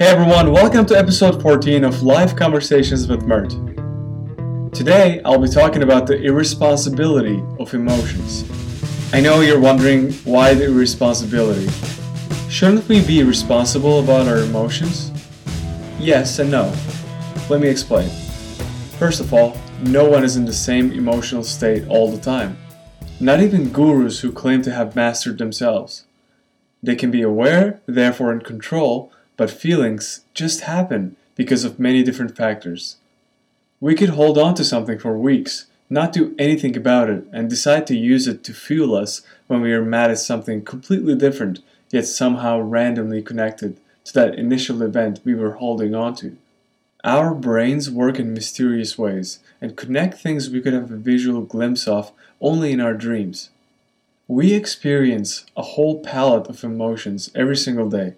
Hey everyone, welcome to episode 14 of Live Conversations with Mert. Today, I'll be talking about the irresponsibility of emotions. I know you're wondering why the irresponsibility. Shouldn't we be responsible about our emotions? Yes and no. Let me explain. First of all, no one is in the same emotional state all the time. Not even gurus who claim to have mastered themselves. They can be aware, therefore in control, but feelings just happen because of many different factors. We could hold on to something for weeks, not do anything about it, and decide to use it to fuel us when we are mad at something completely different, yet somehow randomly connected to that initial event we were holding on to. Our brains work in mysterious ways and connect things we could have a visual glimpse of only in our dreams. We experience a whole palette of emotions every single day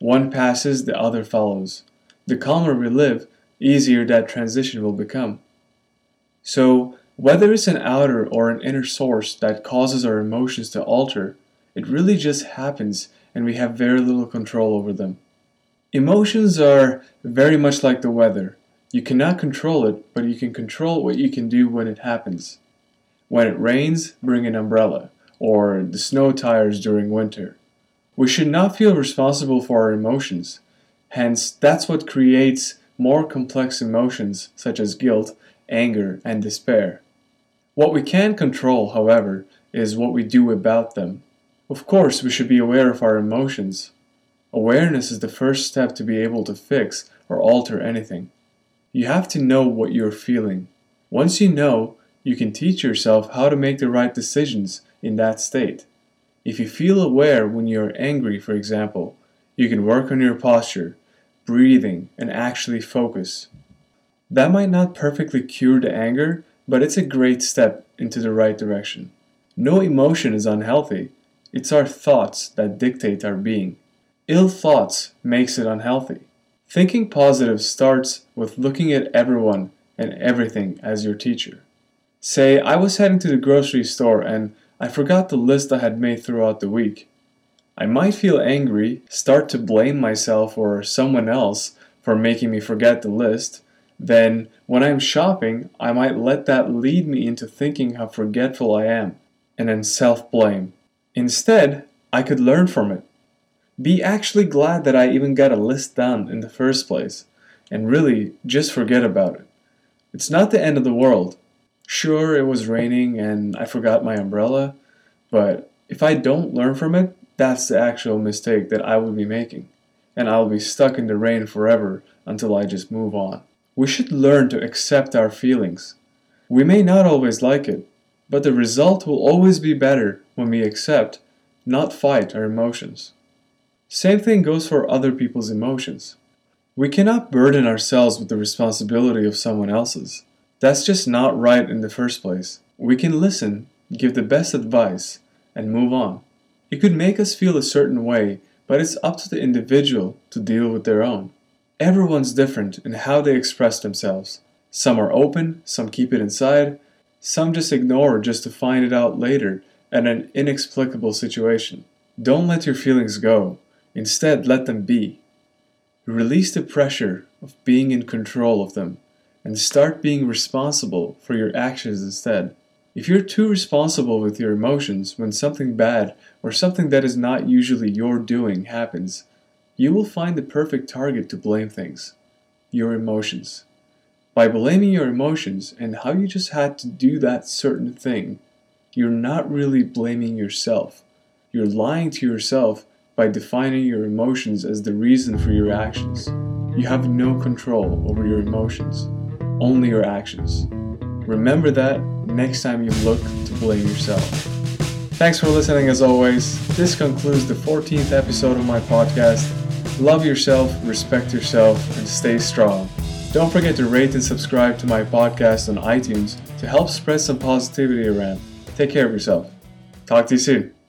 one passes, the other follows. The calmer we live, easier that transition will become. So, whether it's an outer or an inner source that causes our emotions to alter, it really just happens and we have very little control over them. Emotions are very much like the weather. You cannot control it, but you can control what you can do when it happens. When it rains, bring an umbrella, or the snow tires during winter. We should not feel responsible for our emotions. Hence, that's what creates more complex emotions such as guilt, anger, and despair. What we can control, however, is what we do about them. Of course, we should be aware of our emotions. Awareness is the first step to be able to fix or alter anything. You have to know what you're feeling. Once you know, you can teach yourself how to make the right decisions in that state. If you feel aware when you're angry, for example, you can work on your posture, breathing, and actually focus. That might not perfectly cure the anger, but it's a great step into the right direction. No emotion is unhealthy. It's our thoughts that dictate our being. Ill thoughts makes it unhealthy. Thinking positive starts with looking at everyone and everything as your teacher. Say I was heading to the grocery store and I forgot the list I had made throughout the week. I might feel angry, start to blame myself or someone else for making me forget the list. Then, when I'm shopping, I might let that lead me into thinking how forgetful I am, and then self blame. Instead, I could learn from it. Be actually glad that I even got a list done in the first place, and really just forget about it. It's not the end of the world. Sure, it was raining and I forgot my umbrella, but if I don't learn from it, that's the actual mistake that I will be making, and I'll be stuck in the rain forever until I just move on. We should learn to accept our feelings. We may not always like it, but the result will always be better when we accept, not fight our emotions. Same thing goes for other people's emotions. We cannot burden ourselves with the responsibility of someone else's. That's just not right in the first place. We can listen, give the best advice, and move on. It could make us feel a certain way, but it's up to the individual to deal with their own. Everyone's different in how they express themselves. Some are open, some keep it inside, some just ignore just to find it out later at an inexplicable situation. Don't let your feelings go. Instead, let them be. Release the pressure of being in control of them and start being responsible for your actions instead. If you're too responsible with your emotions when something bad or something that is not usually your doing happens, you will find the perfect target to blame things your emotions. By blaming your emotions and how you just had to do that certain thing, you're not really blaming yourself. You're lying to yourself by defining your emotions as the reason for your actions. You have no control over your emotions only your actions. Remember that next time you look to blame yourself. Thanks for listening as always. This concludes the 14th episode of my podcast. Love yourself, respect yourself, and stay strong. Don't forget to rate and subscribe to my podcast on iTunes to help spread some positivity around. Take care of yourself. Talk to you soon.